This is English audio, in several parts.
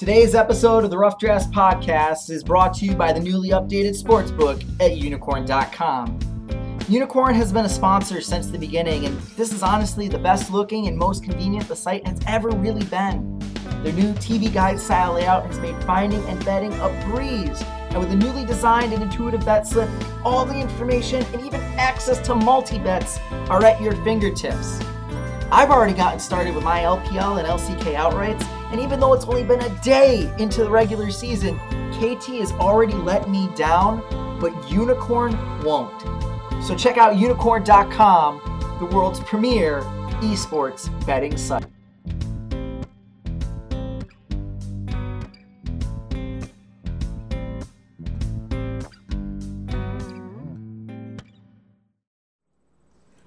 Today's episode of the Rough Drafts Podcast is brought to you by the newly updated sportsbook at unikrn.com. Unikrn has been a sponsor since the beginning, and this is honestly the best looking and most convenient the site has ever really been. Their new TV guide style layout has made finding and betting a breeze, and with a newly designed and intuitive bet slip, all the information and even access to multi bets are at your fingertips. I've already gotten started with my LPL and LCK outrights, and even though it's only been a day into the regular season, KT has already let me down, but Unikrn won't. So check out unikrn.com, the world's premier esports betting site.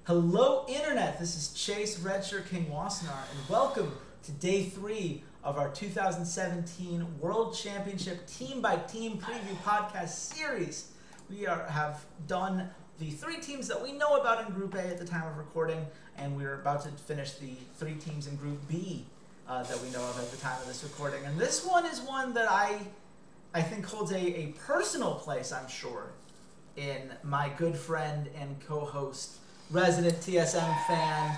Hello, Internet. This is Chase Redshirt King Wassenaar, and welcome to day three of our 2017 World Championship Team by Team Preview Podcast Series. We are, have done the three teams that we know about in Group A at the time of recording, and we're about to finish the three teams in Group B uh, that we know of at the time of this recording. And this one is one that I, I think holds a, a personal place, I'm sure, in my good friend and co-host resident TSM fan,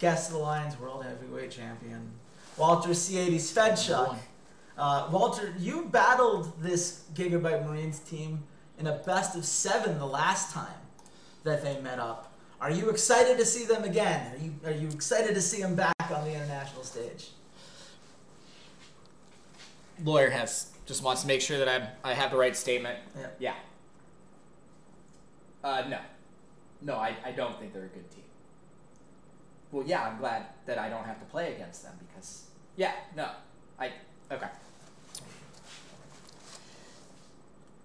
guest of the Lions World Heavyweight Champion, Walter C80 Svedchuk. Uh, Walter, you battled this Gigabyte Marines team in a best of seven the last time that they met up. Are you excited to see them again? Are you, are you excited to see them back on the international stage? Lawyer has just wants to make sure that I'm, I have the right statement. Yeah. Yeah. Uh, no. No, I, I don't think they're a good team. Well, yeah, I'm glad that I don't have to play against them because, yeah, no. I, okay.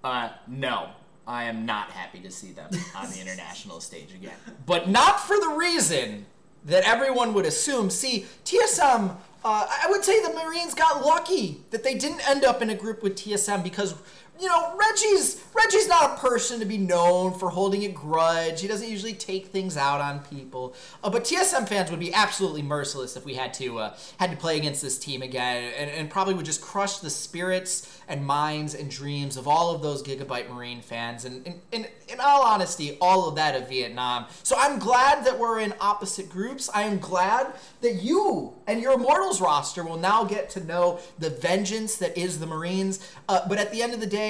Uh, no. I am not happy to see them on the international stage again. But not for the reason that everyone would assume. See, TSM, uh, I would say the Marines got lucky that they didn't end up in a group with TSM because you know, Reggie's Reggie's not a person to be known for holding a grudge. He doesn't usually take things out on people. Uh, but TSM fans would be absolutely merciless if we had to uh, had to play against this team again, and, and probably would just crush the spirits and minds and dreams of all of those Gigabyte Marine fans. And in all honesty, all of that of Vietnam. So I'm glad that we're in opposite groups. I am glad that you and your Immortals roster will now get to know the vengeance that is the Marines. Uh, but at the end of the day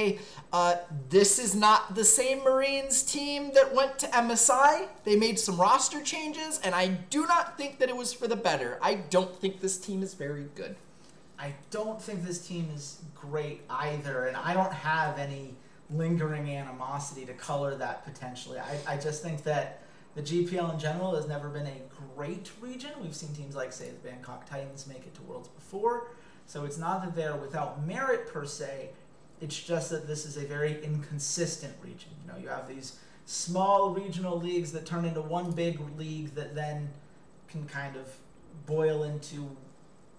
uh, this is not the same Marines team that went to MSI. They made some roster changes, and I do not think that it was for the better. I don't think this team is very good. I don't think this team is great either, and I don't have any lingering animosity to color that potentially. I, I just think that the GPL in general has never been a great region. We've seen teams like, say, the Bangkok Titans make it to Worlds before. So it's not that they're without merit per se, it's just that this is a very inconsistent region. You know, you have these small regional leagues that turn into one big league that then can kind of boil into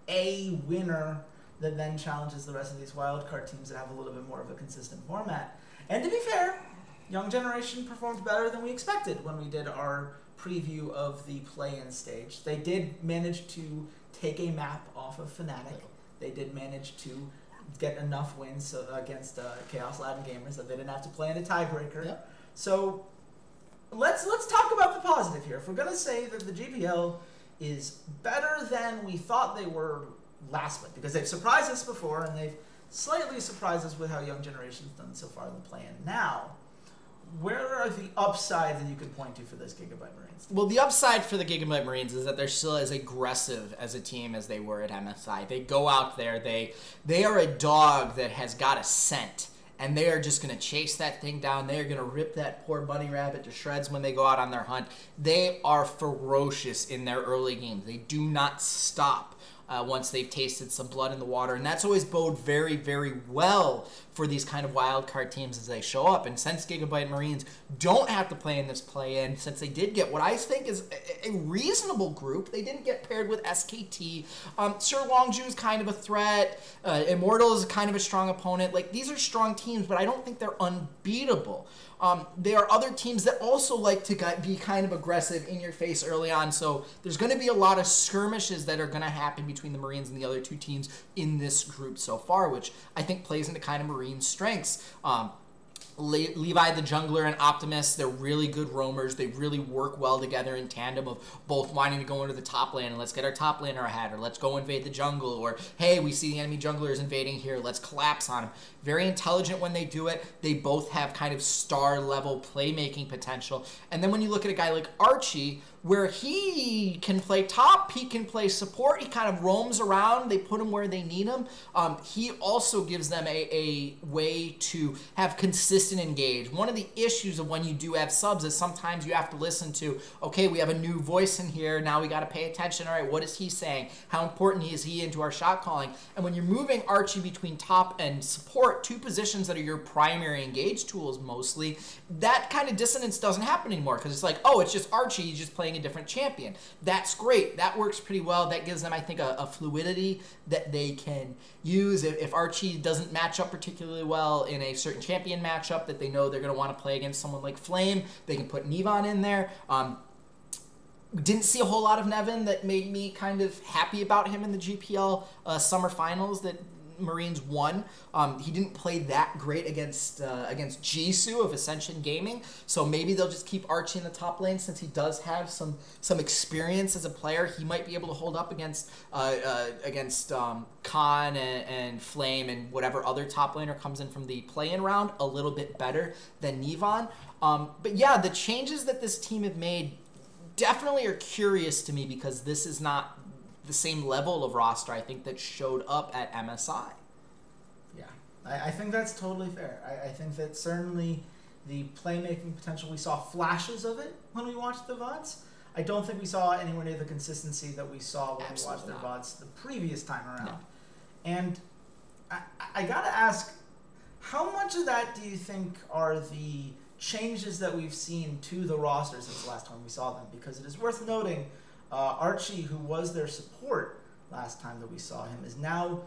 a winner that then challenges the rest of these wildcard teams that have a little bit more of a consistent format. And to be fair, Young Generation performed better than we expected when we did our preview of the play-in stage. They did manage to take a map off of Fnatic. They did manage to get enough wins so, against uh, Chaos Latin Gamers that they didn't have to play in a tiebreaker. Yep. So let's let's talk about the positive here. If we're gonna say that the GPL is better than we thought they were last week, because they've surprised us before and they've slightly surprised us with how Young Generation's done so far in the play. And now, where are the upsides that you could point to for this Gigabyte Marines? Well, the upside for the Gigabyte Marines is that they're still as aggressive as a team as they were at MSI. They go out there, they they are a dog that has got a scent. And they are just going to chase that thing down. They are going to rip that poor bunny rabbit to shreds when they go out on their hunt. They are ferocious in their early games. They do not stop uh, once they've tasted some blood in the water. And that's always bode very, very well for these kind of wild card teams as they show up. And since Gigabyte Marines don't have to play in this play in, since they did get what I think is a, reasonable group, they didn't get paired with SKT. Um, Sir Longzhu is kind of a threat. Uh, Immortal is kind of a strong opponent. Like, these are strong teams, but I don't think they're unbeatable. Um, there are other teams that also like to be kind of aggressive in your face early on. So there's going to be a lot of skirmishes that are going to happen between the Marines and the other two teams in this group so far, which I think plays into kind of Marine strengths. Um, Le- Levi the Jungler and Optimus, they're really good roamers. They really work well together in tandem of both wanting to go into the top lane and let's get our top laner ahead, or let's go invade the jungle, or hey, we see the enemy jungler is invading here, let's collapse on him. Very intelligent when they do it. They both have kind of star level playmaking potential. And then when you look at a guy like Archie, where he can play top, he can play support, he kind of roams around, they put him where they need him. Um, he also gives them a, a way to have consistent engage. One of the issues of when you do have subs is sometimes you have to listen to, okay, we have a new voice in here, now we got to pay attention. All right, what is he saying? How important is he into our shot calling? And when you're moving Archie between top and support, two positions that are your primary engage tools mostly, that kind of dissonance doesn't happen anymore because it's like, oh, it's just Archie, he's just playing playing a different champion. That's great. That works pretty well. That gives them, I think, a, a fluidity that they can use. If, if, Archie doesn't match up particularly well in a certain champion matchup that they know they're going to want to play against someone like Flame, they can put Nevon in there. Um, didn't see a whole lot of Nevon that made me kind of happy about him in the GPL uh, summer finals that Marines won. Um, he didn't play that great against uh, against Jisoo of Ascension Gaming, so maybe they'll just keep Archie in the top lane since he does have some some experience as a player. He might be able to hold up against uh, uh, against um, Khan and, and, Flame and whatever other top laner comes in from the play-in round a little bit better than Nevon. Um, but yeah, the changes that this team have made definitely are curious to me because this is not the same level of roster I think that showed up at MSI. Yeah, I, I think that's totally fair. I, I, think that certainly the playmaking potential we saw flashes of it when we watched the VODs. I don't think we saw anywhere near the consistency that we saw when Absolutely we watched not. the VODs the previous time around. No. And I, I gotta ask, how much of that do you think are the changes that we've seen to the roster since the last time we saw them? Because it is worth noting uh, Archie, who was their support last time that we saw him, is now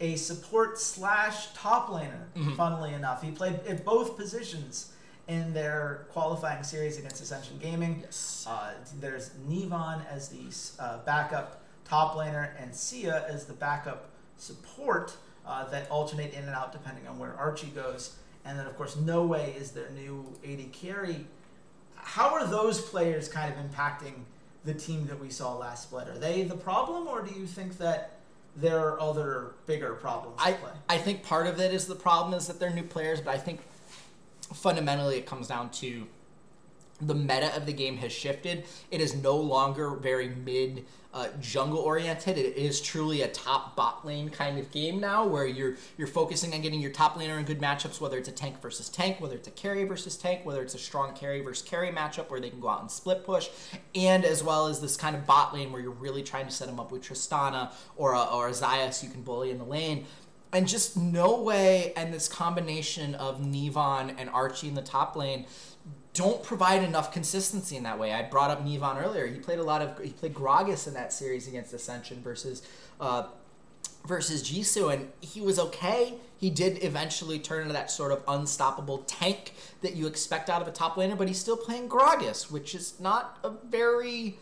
a support slash top laner. Mm-hmm. Funnily enough, he played at both positions in their qualifying series against Ascension Gaming. Yes. Uh, there's Nevon as the uh, backup top laner and Sia as the backup support uh, that alternate in and out depending on where Archie goes. And then, of course, Noway is their new AD carry. How are those players kind of impacting the team that we saw last split? Are they the problem, or do you think that there are other bigger problems I, play? I think part of it is the problem is that they're new players, but I think fundamentally it comes down to the meta of the game has shifted. It is no longer very mid uh, jungle oriented. It is truly a top bot lane kind of game now, where you're you're focusing on getting your top laner in good matchups, whether it's a tank versus tank, whether it's a carry versus tank, whether it's a strong carry versus carry matchup where they can go out and split push, and as well as this kind of bot lane where you're really trying to set them up with Tristana or a, or a you can bully in the lane. And just Noway, and this combination of Nevon and Archie in the top lane don't provide enough consistency in that way. I brought up Nevon earlier. He played a lot of he played Gragas in that series against Ascension versus uh, versus Jisoo, and he was okay. He did eventually turn into that sort of unstoppable tank that you expect out of a top laner, but he's still playing Gragas, which is not a very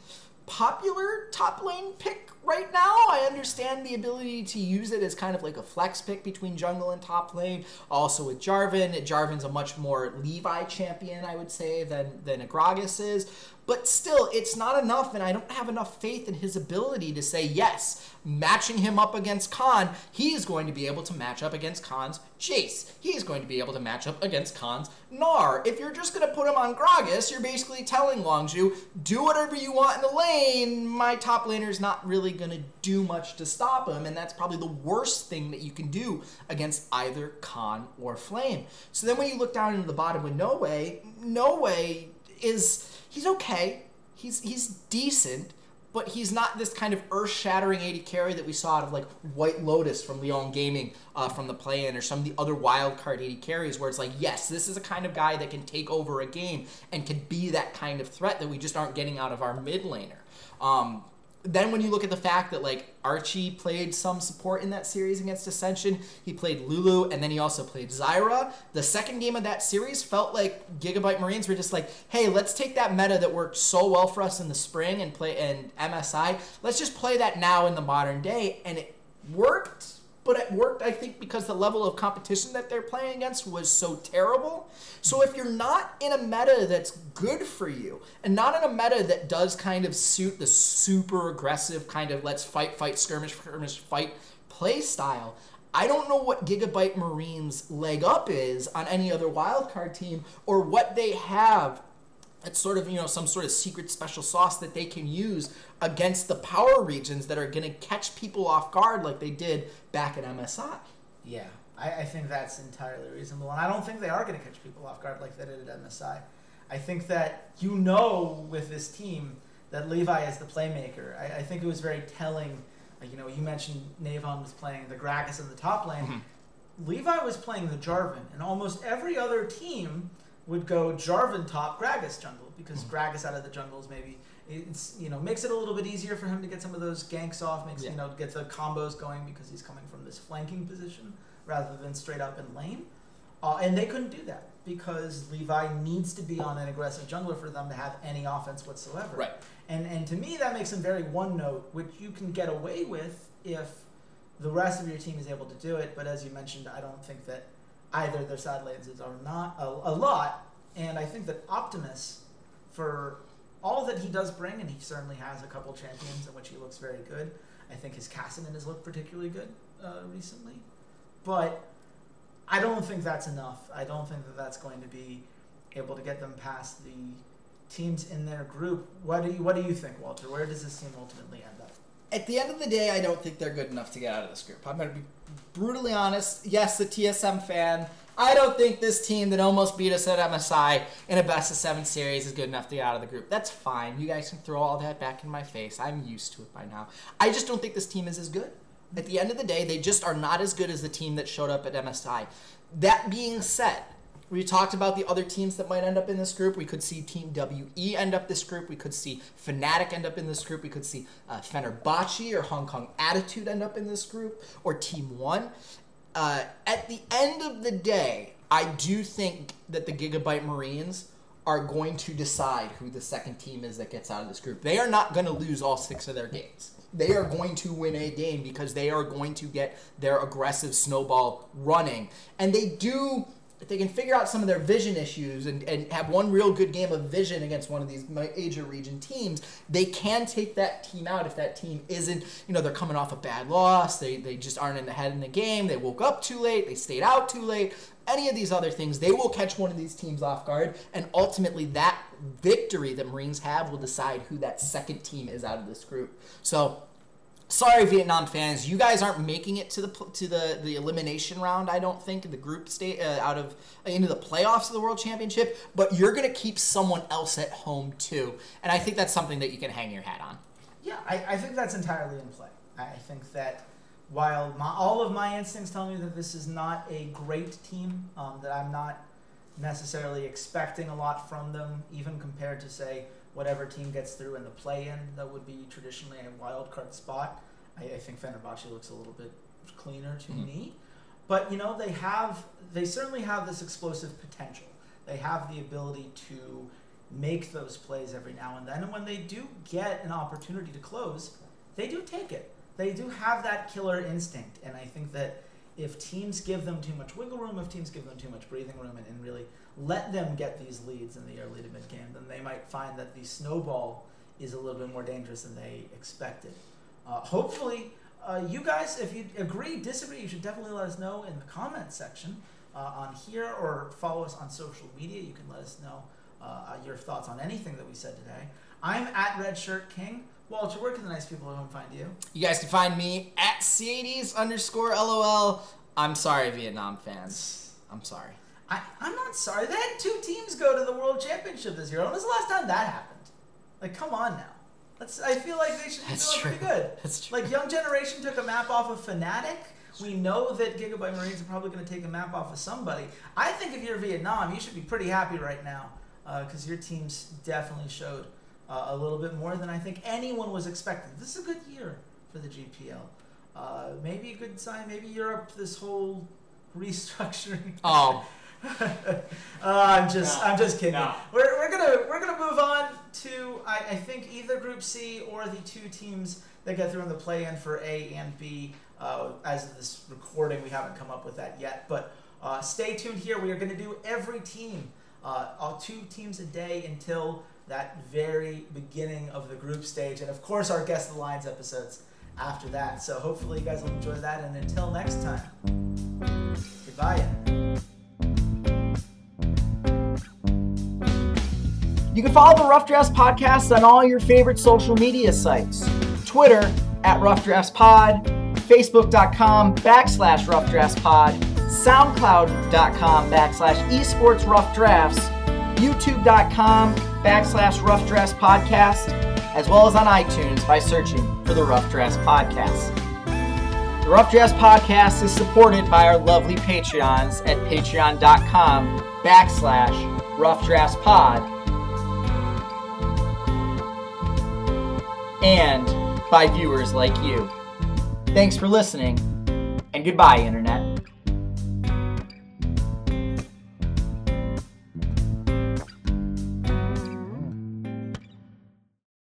popular top lane pick right now. I understand the ability to use it as kind of like a flex pick between jungle and top lane. Also with Jarvan, Jarvan's a much more Levi champion, I would say, than than a Gragas is. But still, it's not enough, and I don't have enough faith in his ability to say, yes, matching him up against Khan, he is going to be able to match up against Khan's Jace. He is going to be able to match up against Khan's Gnar. If you're just going to put him on Gragas, you're basically telling Longzhu, do whatever you want in the lane. My top laner is not really going to do much to stop him, and that's probably the worst thing that you can do against either Khan or Flame. So then when you look down into the bottom with Noway, No Way is he's okay. He's he's decent, but he's not this kind of earth-shattering AD carry that we saw out of like White Lotus from Lyon Gaming uh, from the play-in, or some of the other wild card AD carries, where it's like, yes, this is a kind of guy that can take over a game and can be that kind of threat that we just aren't getting out of our mid laner. Um, then when you look at the fact that like Archie played some support in that series against Ascension, he played Lulu, and then he also played Zyra. The second game of that series felt like Gigabyte Marines were just like, hey, let's take that meta that worked so well for us in the spring and play and MSI. Let's just play that now in the modern day, and it worked but it worked, I think, because the level of competition that they're playing against was so terrible. So if you're not in a meta that's good for you, and not in a meta that does kind of suit the super aggressive kind of let's fight, fight, skirmish, skirmish, fight play style, I don't know what Gigabyte Marines leg up is on any other wildcard team or what they have it's sort of you know some sort of secret special sauce that they can use against the power regions that are going to catch people off guard like they did back at MSI. Yeah, I, I think that's entirely reasonable, and I don't think they are going to catch people off guard like they did at MSI. I think that you know with this team that Levi is the playmaker. I, I think it was very telling. You know, you mentioned Nevon was playing the Gragas in the top lane. Mm-hmm. Levi was playing the Jarvan, and almost every other team would go Jarvan top, Gragas jungle because mm-hmm. Gragas out of the jungles maybe it's you know makes it a little bit easier for him to get some of those ganks off, makes yeah. you know get the combos going because he's coming from this flanking position rather than straight up in lane. Uh, and they couldn't do that because Levi needs to be on an aggressive jungler for them to have any offense whatsoever. Right. And and to me that makes him very one note, which you can get away with if the rest of your team is able to do it. But as you mentioned, I don't think that either their side lanes are not a, a lot. And I think that Optimus, for all that he does bring, and he certainly has a couple champions in which he looks very good. I think his Kassadin has looked particularly good uh, recently, but I don't think that's enough. I don't think that that's going to be able to get them past the teams in their group. What do you What do you think, Walter? Where does this team ultimately end up? At the end of the day, I don't think they're good enough to get out of this group. I'm going to be brutally honest. Yes, the TSM fan I don't think this team that almost beat us at MSI in a best of seven series is good enough to get out of the group. That's fine. You guys can throw all that back in my face. I'm used to it by now. I just don't think this team is as good. At the end of the day, they just are not as good as the team that showed up at MSI. That being said, we talked about the other teams that might end up in this group. We could see Team WE end up this group. We could see Fnatic end up in this group. We could see uh, Fenerbahce or Hong Kong Attitude end up in this group, or Team One uh, at the end of the day, I do think that the Gigabyte Marines are going to decide who the second team is that gets out of this group. They are not going to lose all six of their games. They are going to win a game because they are going to get their aggressive snowball running. And they do if they can figure out some of their vision issues and, and have one real good game of vision against one of these Asia region teams, they can take that team out if that team isn't, you know, they're coming off a bad loss, they, they just aren't in the head in the game, they woke up too late, they stayed out too late, any of these other things, they will catch one of these teams off guard, and ultimately that victory that Marines have will decide who that second team is out of this group. So sorry vietnam fans. You guys aren't making it to the to the the elimination round i don't think the group state uh, out of uh, into the playoffs of the world championship but you're going to keep someone else at home too. And i think that's something that you can hang your hat on. Yeah i, I think that's entirely in play. I think that while my, all of my instincts tell me that this is not a great team um, that i'm not necessarily expecting a lot from them even compared to say whatever team gets through in the play-in that would be traditionally a wild card spot. I, I think Fenerbahce looks a little bit cleaner to mm-hmm. me, but you know they have they certainly have this explosive potential. They have the ability to make those plays every now and then, and when they do get an opportunity to close, they do take it. They do have that killer instinct, and I think that if teams give them too much wiggle room, if teams give them too much breathing room, and, and really let them get these leads in the early to mid game, then they might find that the snowball is a little bit more dangerous than they expected. Uh, hopefully, uh, you guys, if you agree, disagree, you should definitely let us know in the comments section uh, on here or follow us on social media. You can let us know uh, your thoughts on anything that we said today. I'm at Redshirt King. Walter, where can the nice people at home find you? You guys can find me at C80s underscore LOL. I'm sorry, Vietnam fans. I'm sorry. I, I'm not sorry. They had two teams go to the World Championship this year. When was the last time that happened? Like, come on now. That's, I feel like they should be That's feeling true. pretty good. That's true. Like, Young Generation took a map off of Fnatic. We know that Gigabyte Marines are probably going to take a map off of somebody. I think if you're Vietnam, you should be pretty happy right now because uh, your teams definitely showed uh, a little bit more than I think anyone was expecting. This is a good year for the GPL. Uh, maybe a good sign. Maybe Europe, this whole restructuring. Oh, uh, I'm just, No. I'm just kidding. No. We're, we're gonna, we're gonna move on to, I, I think either Group C or the two teams that get through in the play-in for A and B. Uh, as of this recording, we haven't come up with that yet, but uh, stay tuned here. We are gonna do every team, uh, all two teams a day until that very beginning of the group stage, and of course our guest of the lines episodes after that. So hopefully you guys will enjoy that, and until next time, goodbye. You can follow the Rough Drafts Podcast on all your favorite social media sites Twitter at Rough Drafts Pod, Facebook.com backslash Rough Drafts Pod, SoundCloud.com backslash Esports Rough Drafts, YouTube.com backslash Rough Drafts Podcast, as well as on iTunes by searching for the Rough Drafts Podcast. The Rough Drafts Podcast is supported by our lovely Patreons at patreon.com backslash Rough Drafts Pod and by viewers like you. Thanks for listening, and goodbye, Internet.